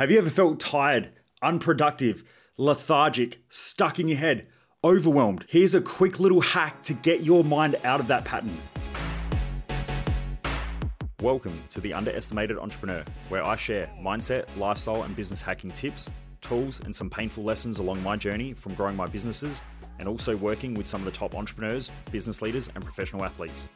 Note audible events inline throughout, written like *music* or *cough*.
Have you ever felt tired, unproductive, lethargic, stuck in your head, overwhelmed? Here's a quick little hack to get your mind out of that pattern. Welcome to the Underestimated Entrepreneur, where I share mindset, lifestyle, and business hacking tips, tools, and some painful lessons along my journey from growing my businesses and also working with some of the top entrepreneurs, business leaders, and professional athletes.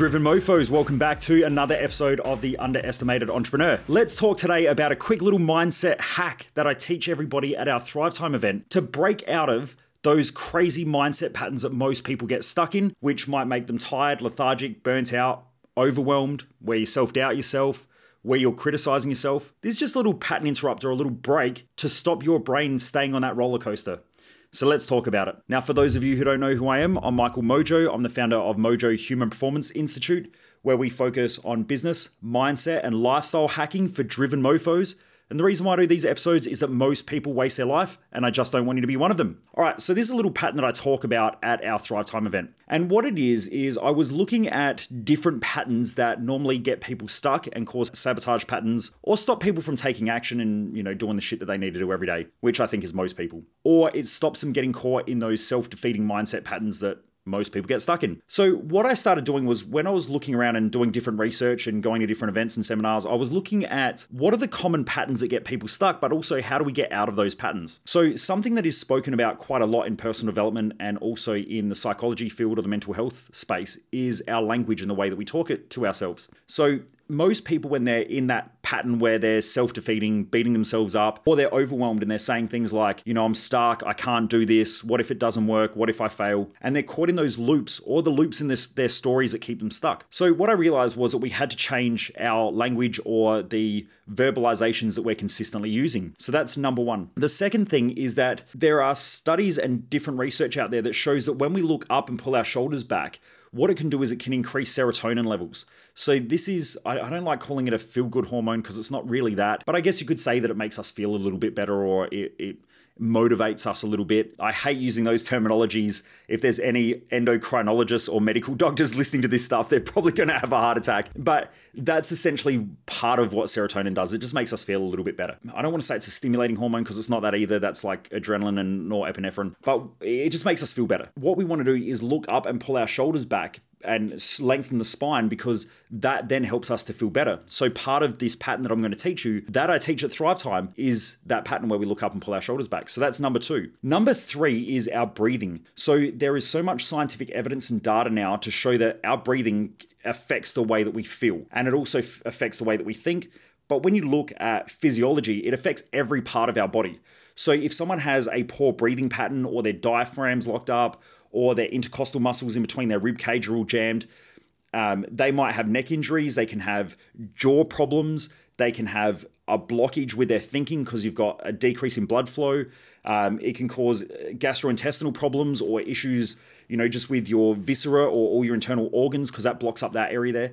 Driven Mofos, welcome back to another episode of The Underestimated Entrepreneur. Let's talk today about a quick little mindset hack that I teach everybody at our Thrive Time event to break out of those crazy mindset patterns that most people get stuck in, which might make them tired, lethargic, burnt out, overwhelmed, where you self doubt yourself, where you're criticizing yourself. This is just a little pattern interrupter, a little break to stop your brain staying on that roller coaster. So let's talk about it. Now, for those of you who don't know who I am, I'm Michael Mojo. I'm the founder of Mojo Human Performance Institute, where we focus on business, mindset, and lifestyle hacking for driven mofos and the reason why I do these episodes is that most people waste their life, and I just don't want you to be one of them. All right, so this is a little pattern that I talk about at our Thrive Time event. And what it is, is I was looking at different patterns that normally get people stuck and cause sabotage patterns or stop people from taking action and, you know, doing the shit that they need to do every day, which I think is most people. Or it stops them getting caught in those self defeating mindset patterns that most people get stuck in. So, what I started doing was when I was looking around and doing different research and going to different events and seminars, I was looking at what are the common patterns that get people stuck, but also how do we get out of those patterns. So, something that is spoken about quite a lot in personal development and also in the psychology field or the mental health space is our language and the way that we talk it to ourselves. So, most people, when they're in that pattern where they're self defeating, beating themselves up, or they're overwhelmed and they're saying things like, you know, I'm stuck, I can't do this, what if it doesn't work, what if I fail? And they're caught in those loops or the loops in this, their stories that keep them stuck. So, what I realized was that we had to change our language or the verbalizations that we're consistently using. So, that's number one. The second thing is that there are studies and different research out there that shows that when we look up and pull our shoulders back, what it can do is it can increase serotonin levels. So this is, I, I don't like calling it a feel good hormone because it's not really that, but I guess you could say that it makes us feel a little bit better or it, it motivates us a little bit. I hate using those terminologies. If there's any endocrinologists or medical *laughs* doctors listening to this stuff, they're probably going to have a heart attack. But that's essentially part of what serotonin does. It just makes us feel a little bit better. I don't want to say it's a stimulating hormone because it's not that either. That's like adrenaline and norepinephrine, but it just makes us feel better. What we want to do is look up and pull our shoulders back and lengthen the spine because that then helps us to feel better. So part of this pattern that I'm going to teach you that I teach at Thrive Time is that pattern where we look up and pull our shoulders back. So that's number 2. Number 3 is our breathing. So there is so much scientific evidence and data now to show that our breathing affects the way that we feel and it also f- affects the way that we think. But when you look at physiology, it affects every part of our body. So if someone has a poor breathing pattern or their diaphragm's locked up or their intercostal muscles in between their rib cage are all jammed. Um, they might have neck injuries, they can have jaw problems, they can have a blockage with their thinking because you've got a decrease in blood flow. Um, it can cause gastrointestinal problems or issues, you know, just with your viscera or all your internal organs because that blocks up that area there.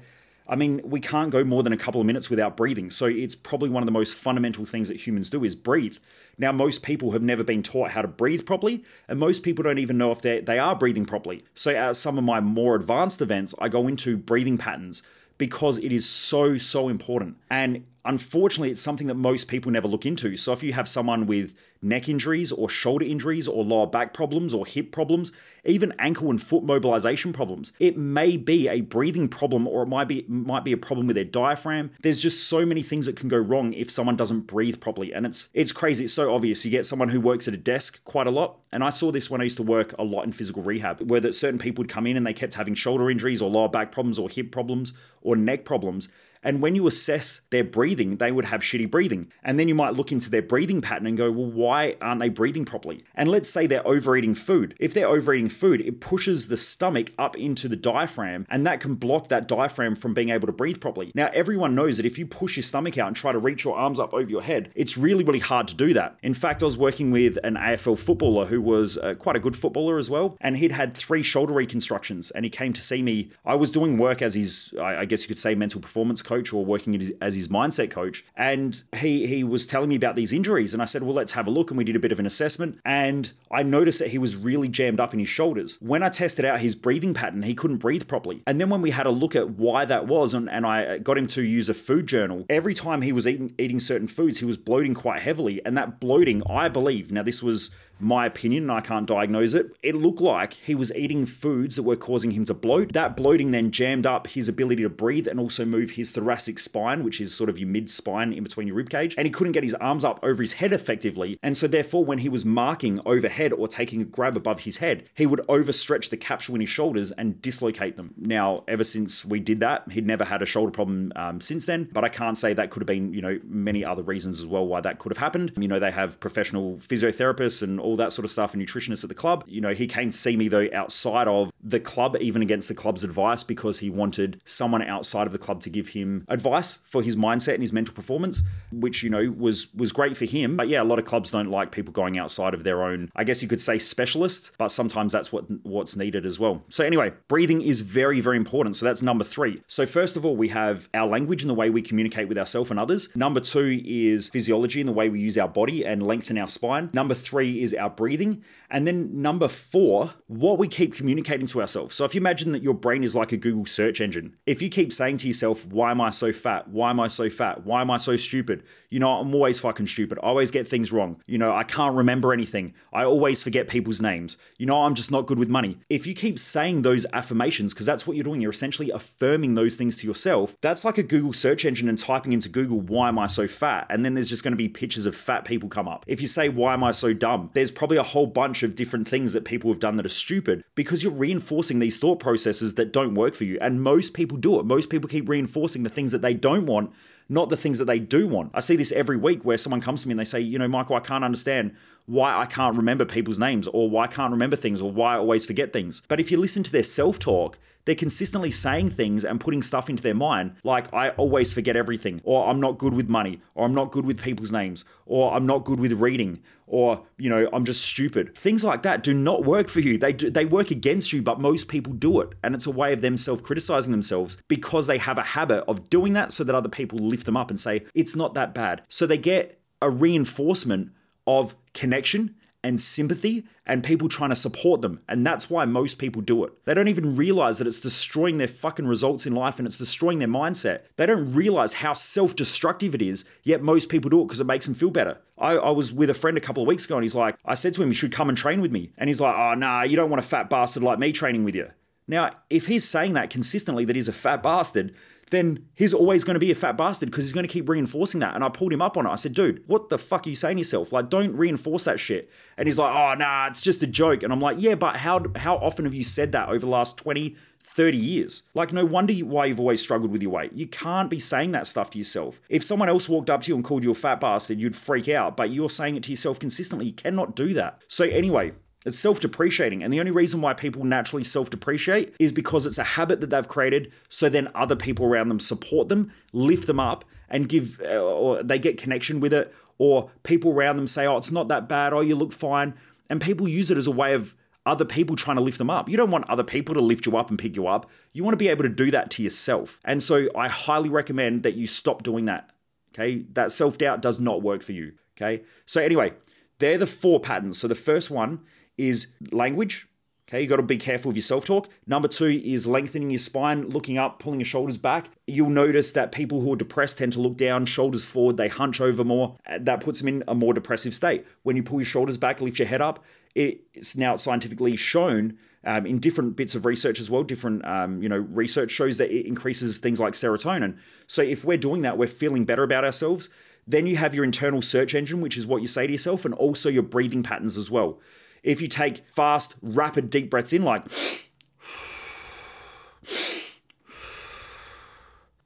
I mean, we can't go more than a couple of minutes without breathing. So it's probably one of the most fundamental things that humans do is breathe. Now, most people have never been taught how to breathe properly, and most people don't even know if they they are breathing properly. So at some of my more advanced events, I go into breathing patterns because it is so so important. And unfortunately, it's something that most people never look into. So if you have someone with neck injuries or shoulder injuries or lower back problems or hip problems, even ankle and foot mobilization problems. It may be a breathing problem or it might be might be a problem with their diaphragm. There's just so many things that can go wrong if someone doesn't breathe properly and it's it's crazy. It's so obvious. You get someone who works at a desk quite a lot and I saw this when I used to work a lot in physical rehab where that certain people would come in and they kept having shoulder injuries or lower back problems or hip problems or neck problems and when you assess their breathing, they would have shitty breathing. And then you might look into their breathing pattern and go, well, why aren't they breathing properly? And let's say they're overeating food. If they're overeating food, it pushes the stomach up into the diaphragm, and that can block that diaphragm from being able to breathe properly. Now, everyone knows that if you push your stomach out and try to reach your arms up over your head, it's really, really hard to do that. In fact, I was working with an AFL footballer who was uh, quite a good footballer as well, and he'd had three shoulder reconstructions, and he came to see me. I was doing work as his, I guess you could say, mental performance coach or working as his mindset coach. And he he was telling me about these injuries. And I said, well, let's have a look. And we did a bit of an assessment. And I noticed that he was really jammed up in his shoulders. When I tested out his breathing pattern, he couldn't breathe properly. And then when we had a look at why that was, and, and I got him to use a food journal, every time he was eating, eating certain foods, he was bloating quite heavily. And that bloating, I believe, now this was my opinion, and I can't diagnose it, it looked like he was eating foods that were causing him to bloat. That bloating then jammed up his ability to breathe and also move his thoracic spine, which is sort of your mid spine in between your rib cage. And he couldn't get his arms up over his head effectively. And so, therefore, when he was marking overhead or taking a grab above his head, he would overstretch the capsule in his shoulders and dislocate them. Now, ever since we did that, he'd never had a shoulder problem um, since then. But I can't say that could have been, you know, many other reasons as well why that could have happened. You know, they have professional physiotherapists and all that sort of stuff and nutritionists at the club. You know, he came to see me though outside of the club, even against the club's advice, because he wanted someone outside of the club to give him advice for his mindset and his mental performance, which, you know, was was great for him. But yeah, a lot of clubs don't like people going outside of their own, I guess you could say specialists, but sometimes that's what what's needed as well. So anyway, breathing is very, very important. So that's number three. So first of all, we have our language and the way we communicate with ourselves and others. Number two is physiology and the way we use our body and lengthen our spine. Number three is our breathing. And then number four, what we keep communicating to ourselves. So if you imagine that your brain is like a Google search engine, if you keep saying to yourself, why am I so fat? Why am I so fat? Why am I so stupid? You know, I'm always fucking stupid. I always get things wrong. You know, I can't remember anything. I always forget people's names. You know, I'm just not good with money. If you keep saying those affirmations, because that's what you're doing, you're essentially affirming those things to yourself. That's like a Google search engine and typing into Google, why am I so fat? And then there's just going to be pictures of fat people come up. If you say, why am I so dumb? There's probably a whole bunch of different things that people have done that are stupid because you're reinforcing these thought processes that don't work for you. And most people do it. Most people keep reinforcing the things that they don't want, not the things that they do want. I see this every week where someone comes to me and they say, you know, Michael, I can't understand why I can't remember people's names or why I can't remember things or why I always forget things. But if you listen to their self talk, they're consistently saying things and putting stuff into their mind like I always forget everything or I'm not good with money or I'm not good with people's names or I'm not good with reading or you know I'm just stupid. Things like that do not work for you. They do, they work against you, but most people do it and it's a way of them self-criticizing themselves because they have a habit of doing that so that other people lift them up and say it's not that bad. So they get a reinforcement of connection and sympathy and people trying to support them. And that's why most people do it. They don't even realize that it's destroying their fucking results in life and it's destroying their mindset. They don't realize how self destructive it is, yet most people do it because it makes them feel better. I, I, was with a friend a couple of weeks ago and he's like, I said to him, you should come and train with me. And he's like, oh, nah, you don't want a fat bastard like me training with you. Now, if he's saying that consistently, that he's a fat bastard, then he's always going to be a fat bastard because he's going to keep reinforcing that. And I pulled him up on it. I said, dude, what the fuck are you saying to yourself? Like, don't reinforce that shit. And he's like, oh, nah, it's just a joke. And I'm like, yeah, but how, how often have you said that over the last 20, 30 years. Like, no wonder why you've always struggled with your weight. You can't be saying that stuff to yourself. If someone else walked up to you and called you a fat bastard, you'd freak out, but you're saying it to yourself consistently. You cannot do that. So, anyway, it's self depreciating. And the only reason why people naturally self depreciate is because it's a habit that they've created. So then other people around them support them, lift them up, and give, uh, or they get connection with it. Or people around them say, oh, it's not that bad. Oh, you look fine. And people use it as a way of other people trying to lift them up. You don't want other people to lift you up and pick you up. You want to be able to do that to yourself. And so I highly recommend that you stop doing that. Okay. That self doubt does not work for you. Okay. So, anyway, they're the four patterns. So, the first one is language. Okay, you got to be careful with your self talk. Number two is lengthening your spine, looking up, pulling your shoulders back. You'll notice that people who are depressed tend to look down, shoulders forward, they hunch over more. That puts them in a more depressive state. When you pull your shoulders back, lift your head up, it's now scientifically shown um, in different bits of research as well. Different, um, you know, research shows that it increases things like serotonin. So if we're doing that, we're feeling better about ourselves. Then you have your internal search engine, which is what you say to yourself, and also your breathing patterns as well. If you take fast, rapid, deep breaths in, like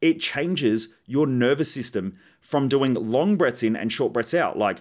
it changes your nervous system from doing long breaths in and short breaths out, like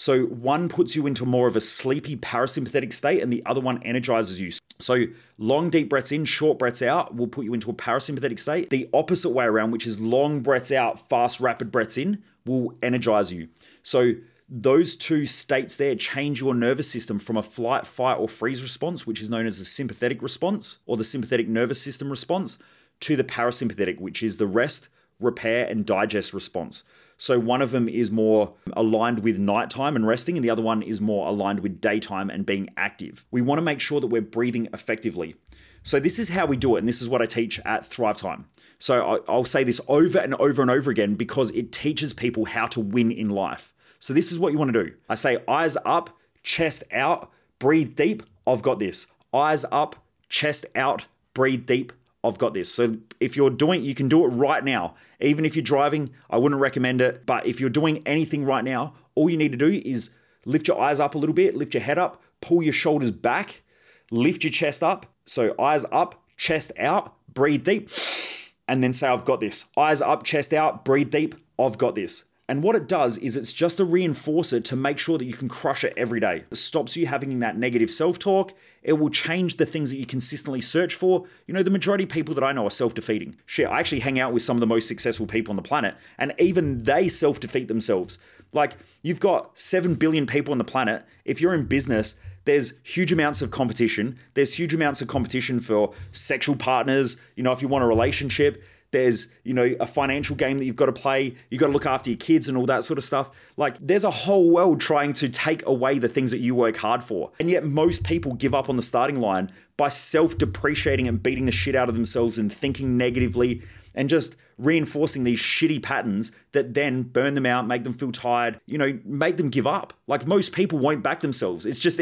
So one puts you into more of a sleepy parasympathetic state and the other one energizes you. So long deep breaths in, short breaths out will put you into a parasympathetic state. The opposite way around, which is long breaths out, fast rapid breaths in, will energize you. So those two states there change your nervous system from a flight, fight, or freeze response, which is known as the sympathetic response or the sympathetic nervous system response, to the parasympathetic, which is the rest, repair, and digest response. So one of them is more aligned with nighttime and resting, and the other one is more aligned with daytime and being active. We want to make sure that we're breathing effectively. So this is how we do it, and this is what I teach at Thrive Time. So I'll say this over and over and over again because it teaches people how to win in life. So this is what you want to do. I say eyes up, chest out, breathe deep. I've got this. Eyes up, chest out, breathe deep. I've got this. So if you're doing, you can do it right now. Even if you're driving, I wouldn't recommend it. But if you're doing anything right now, all you need to do is lift your eyes up a little bit, lift your head up, pull your shoulders back, lift your chest up. So eyes up, chest out, breathe deep, and then say, I've got this. Eyes up, chest out, breathe deep. I've got this. And what it does is it's just a reinforcer to make sure that you can crush it every day. It stops you having that negative self talk. It will change the things that you consistently search for. You know, the majority of people that I know are self defeating. Shit, I actually hang out with some of the most successful people on the planet, and even they self defeat themselves. Like, you've got 7 billion people on the planet. If you're in business, there's huge amounts of competition. There's huge amounts of competition for sexual partners. You know, if you want a relationship, there's, you know, a financial game that you've got to play. You've got to look after your kids and all that sort of stuff. Like, there's a whole world trying to take away the things that you work hard for. And yet, most people give up on the starting line by self depreciating and beating the shit out of themselves and thinking negatively and just reinforcing these shitty patterns that then burn them out, make them feel tired, you know, make them give up. Like, most people won't back themselves. It's just,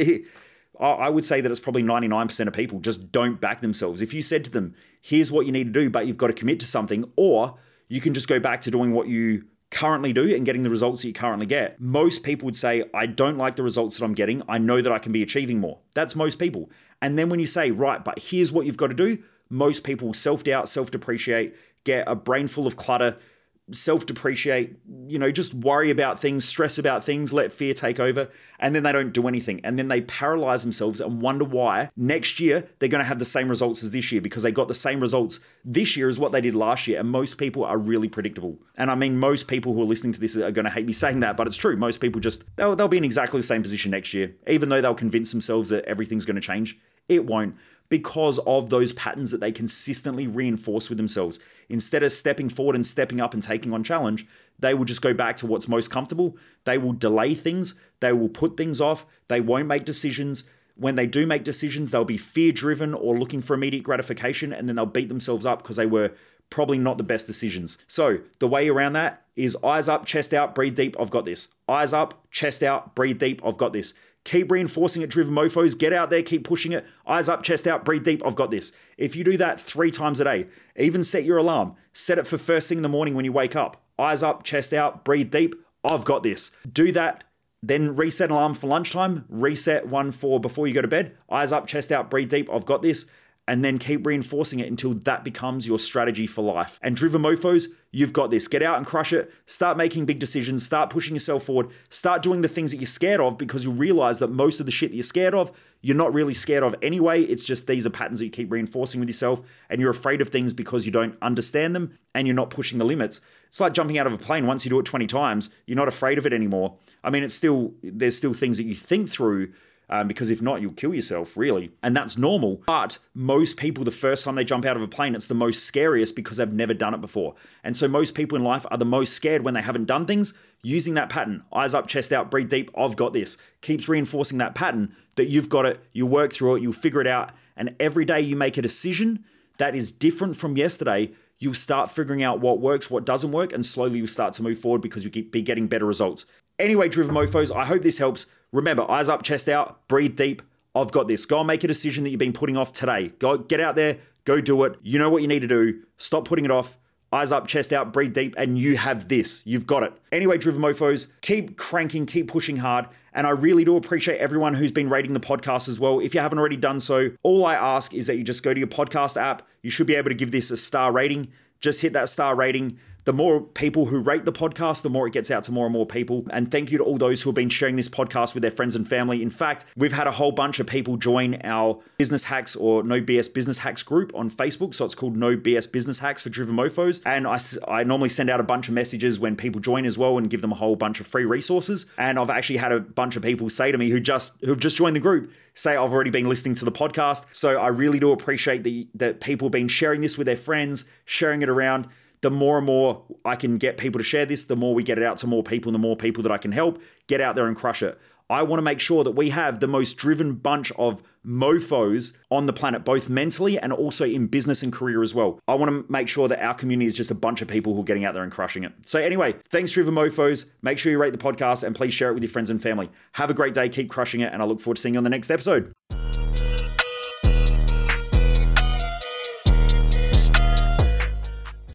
I would say that it's probably 99% of people just don't back themselves. If you said to them, here's what you need to do, but you've got to commit to something, or you can just go back to doing what you currently do and getting the results that you currently get. Most people would say, I don't like the results that I'm getting. I know that I can be achieving more. That's most people. And then when you say, right, but here's what you've got to do, most people self doubt, self depreciate, get a brain full of clutter, self depreciate, you know, just worry about things, stress about things, let fear take over, and then they don't do anything. And then they paralyze themselves and wonder why next year they're going to have the same results as this year because they got the same results this year as what they did last year. And most people are really predictable. And I mean, most people who are listening to this are going to hate me saying that, but it's true. Most people just, they'll, they'll be in exactly the same position next year, even though they'll convince themselves that everything's going to change. It won't because of those patterns that they consistently reinforce with themselves. Instead of stepping forward and stepping up and taking on challenge, they will just go back to what's most comfortable. They will delay things, they will put things off, they won't make decisions. When they do make decisions, they'll be fear driven or looking for immediate gratification, and then they'll beat themselves up because they were probably not the best decisions. So, the way around that is eyes up, chest out, breathe deep, I've got this. Eyes up, chest out, breathe deep, I've got this. Keep reinforcing it, driven mofos. Get out there, keep pushing it. Eyes up, chest out, breathe deep. I've got this. If you do that three times a day, even set your alarm. Set it for first thing in the morning when you wake up. Eyes up, chest out, breathe deep. I've got this. Do that. Then reset alarm for lunchtime. Reset one for before you go to bed. Eyes up, chest out, breathe deep. I've got this and then keep reinforcing it until that becomes your strategy for life. And driven mofos, you've got this. Get out and crush it. Start making big decisions. Start pushing yourself forward. Start doing the things that you're scared of because you realize that most of the shit that you're scared of, you're not really scared of anyway. It's just these are patterns that you keep reinforcing with yourself and you're afraid of things because you don't understand them and you're not pushing the limits. It's like jumping out of a plane. Once you do it 20 times, you're not afraid of it anymore. I mean, it's still, there's still things that you think through um, because if not, you'll kill yourself, really. And that's normal. But most people, the first time they jump out of a plane, it's the most scariest because they've never done it before. And so most people in life are the most scared when they haven't done things using that pattern eyes up, chest out, breathe deep. I've got this. Keeps reinforcing that pattern that you've got it, you work through it, you'll figure it out. And every day you make a decision that is different from yesterday, you'll start figuring out what works, what doesn't work, and slowly you'll start to move forward because you keep be getting better results. Anyway, Driven Mofos, I hope this helps. Remember, eyes up, chest out, breathe deep. I've got this. Go and make a decision that you've been putting off today. Go get out there, go do it. You know what you need to do. Stop putting it off. Eyes up, chest out, breathe deep, and you have this. You've got it. Anyway, Driven Mofos, keep cranking, keep pushing hard. And I really do appreciate everyone who's been rating the podcast as well. If you haven't already done so, all I ask is that you just go to your podcast app. You should be able to give this a star rating. Just hit that star rating The more people who rate the podcast, the more it gets out to more and more people. And thank you to all those who have been sharing this podcast with their friends and family. In fact, we've had a whole bunch of people join our business hacks or no BS business hacks group on Facebook. So it's called No BS Business Hacks for Driven Mofos. And I, I normally send out a bunch of messages when people join as well and give them a whole bunch of free resources. And I've actually had a bunch of people say to me who just who've just joined the group say I've already been listening to the podcast. So I really do appreciate the that people have been sharing this with their friends, sharing it around the more and more I can get people to share this, the more we get it out to more people, the more people that I can help get out there and crush it. I want to make sure that we have the most driven bunch of mofos on the planet, both mentally and also in business and career as well. I want to make sure that our community is just a bunch of people who are getting out there and crushing it. So, anyway, thanks, Driven Mofos. Make sure you rate the podcast and please share it with your friends and family. Have a great day, keep crushing it, and I look forward to seeing you on the next episode.